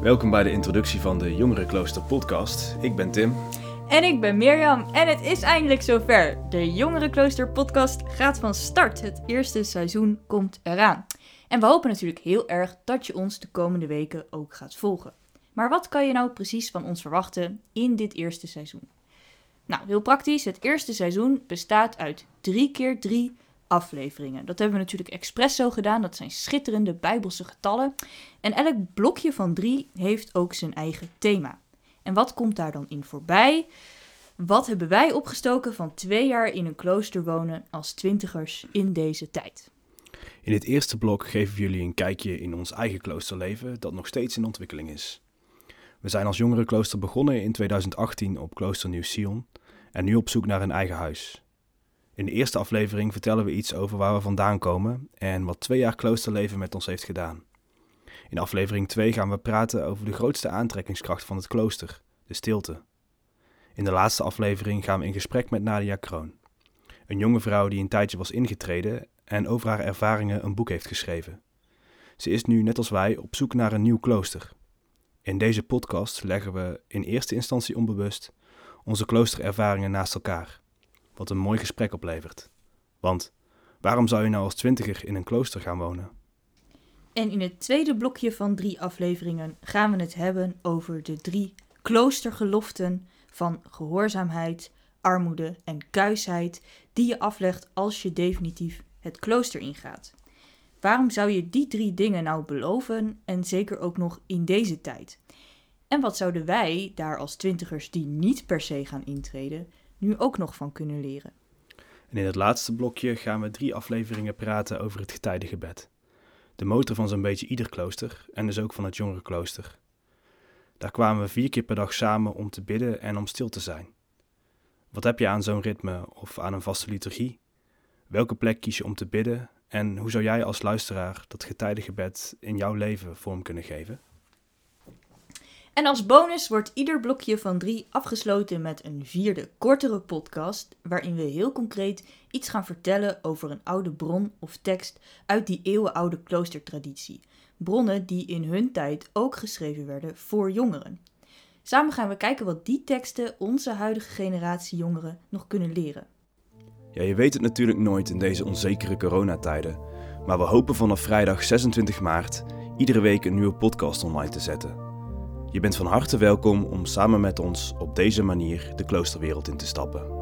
Welkom bij de introductie van de Jongerenklooster podcast. Ik ben Tim. En ik ben Mirjam en het is eindelijk zover. De Jongerenklooster podcast gaat van start. Het eerste seizoen komt eraan. En we hopen natuurlijk heel erg dat je ons de komende weken ook gaat volgen. Maar wat kan je nou precies van ons verwachten in dit eerste seizoen? Nou, heel praktisch. Het eerste seizoen bestaat uit drie keer drie afleveringen. Dat hebben we natuurlijk expres zo gedaan. Dat zijn schitterende bijbelse getallen. En elk blokje van drie heeft ook zijn eigen thema. En wat komt daar dan in voorbij? Wat hebben wij opgestoken van twee jaar in een klooster wonen als twintigers in deze tijd? In dit eerste blok geven we jullie een kijkje in ons eigen kloosterleven dat nog steeds in ontwikkeling is. We zijn als jongerenklooster begonnen in 2018 op klooster Nieuw-Sion en nu op zoek naar een eigen huis. In de eerste aflevering vertellen we iets over waar we vandaan komen en wat twee jaar kloosterleven met ons heeft gedaan. In aflevering 2 gaan we praten over de grootste aantrekkingskracht van het klooster, de stilte. In de laatste aflevering gaan we in gesprek met Nadia Kroon, een jonge vrouw die een tijdje was ingetreden en over haar ervaringen een boek heeft geschreven. Ze is nu, net als wij, op zoek naar een nieuw klooster. In deze podcast leggen we in eerste instantie onbewust onze kloosterervaringen naast elkaar, wat een mooi gesprek oplevert. Want waarom zou je nou als twintiger in een klooster gaan wonen? En in het tweede blokje van drie afleveringen gaan we het hebben over de drie kloostergeloften van gehoorzaamheid, armoede en kuisheid die je aflegt als je definitief het klooster ingaat. Waarom zou je die drie dingen nou beloven en zeker ook nog in deze tijd? En wat zouden wij daar als twintigers die niet per se gaan intreden, nu ook nog van kunnen leren? En in het laatste blokje gaan we drie afleveringen praten over het getijdengebed. De motor van zo'n beetje ieder klooster en dus ook van het jongerenklooster. Daar kwamen we vier keer per dag samen om te bidden en om stil te zijn. Wat heb je aan zo'n ritme of aan een vaste liturgie? Welke plek kies je om te bidden en hoe zou jij als luisteraar dat getijdengebed in jouw leven vorm kunnen geven? En als bonus wordt ieder blokje van drie afgesloten met een vierde, kortere podcast, waarin we heel concreet iets gaan vertellen over een oude bron of tekst uit die eeuwenoude kloostertraditie. Bronnen die in hun tijd ook geschreven werden voor jongeren. Samen gaan we kijken wat die teksten onze huidige generatie jongeren nog kunnen leren. Ja, je weet het natuurlijk nooit in deze onzekere coronatijden, maar we hopen vanaf vrijdag 26 maart iedere week een nieuwe podcast online te zetten. Je bent van harte welkom om samen met ons op deze manier de kloosterwereld in te stappen.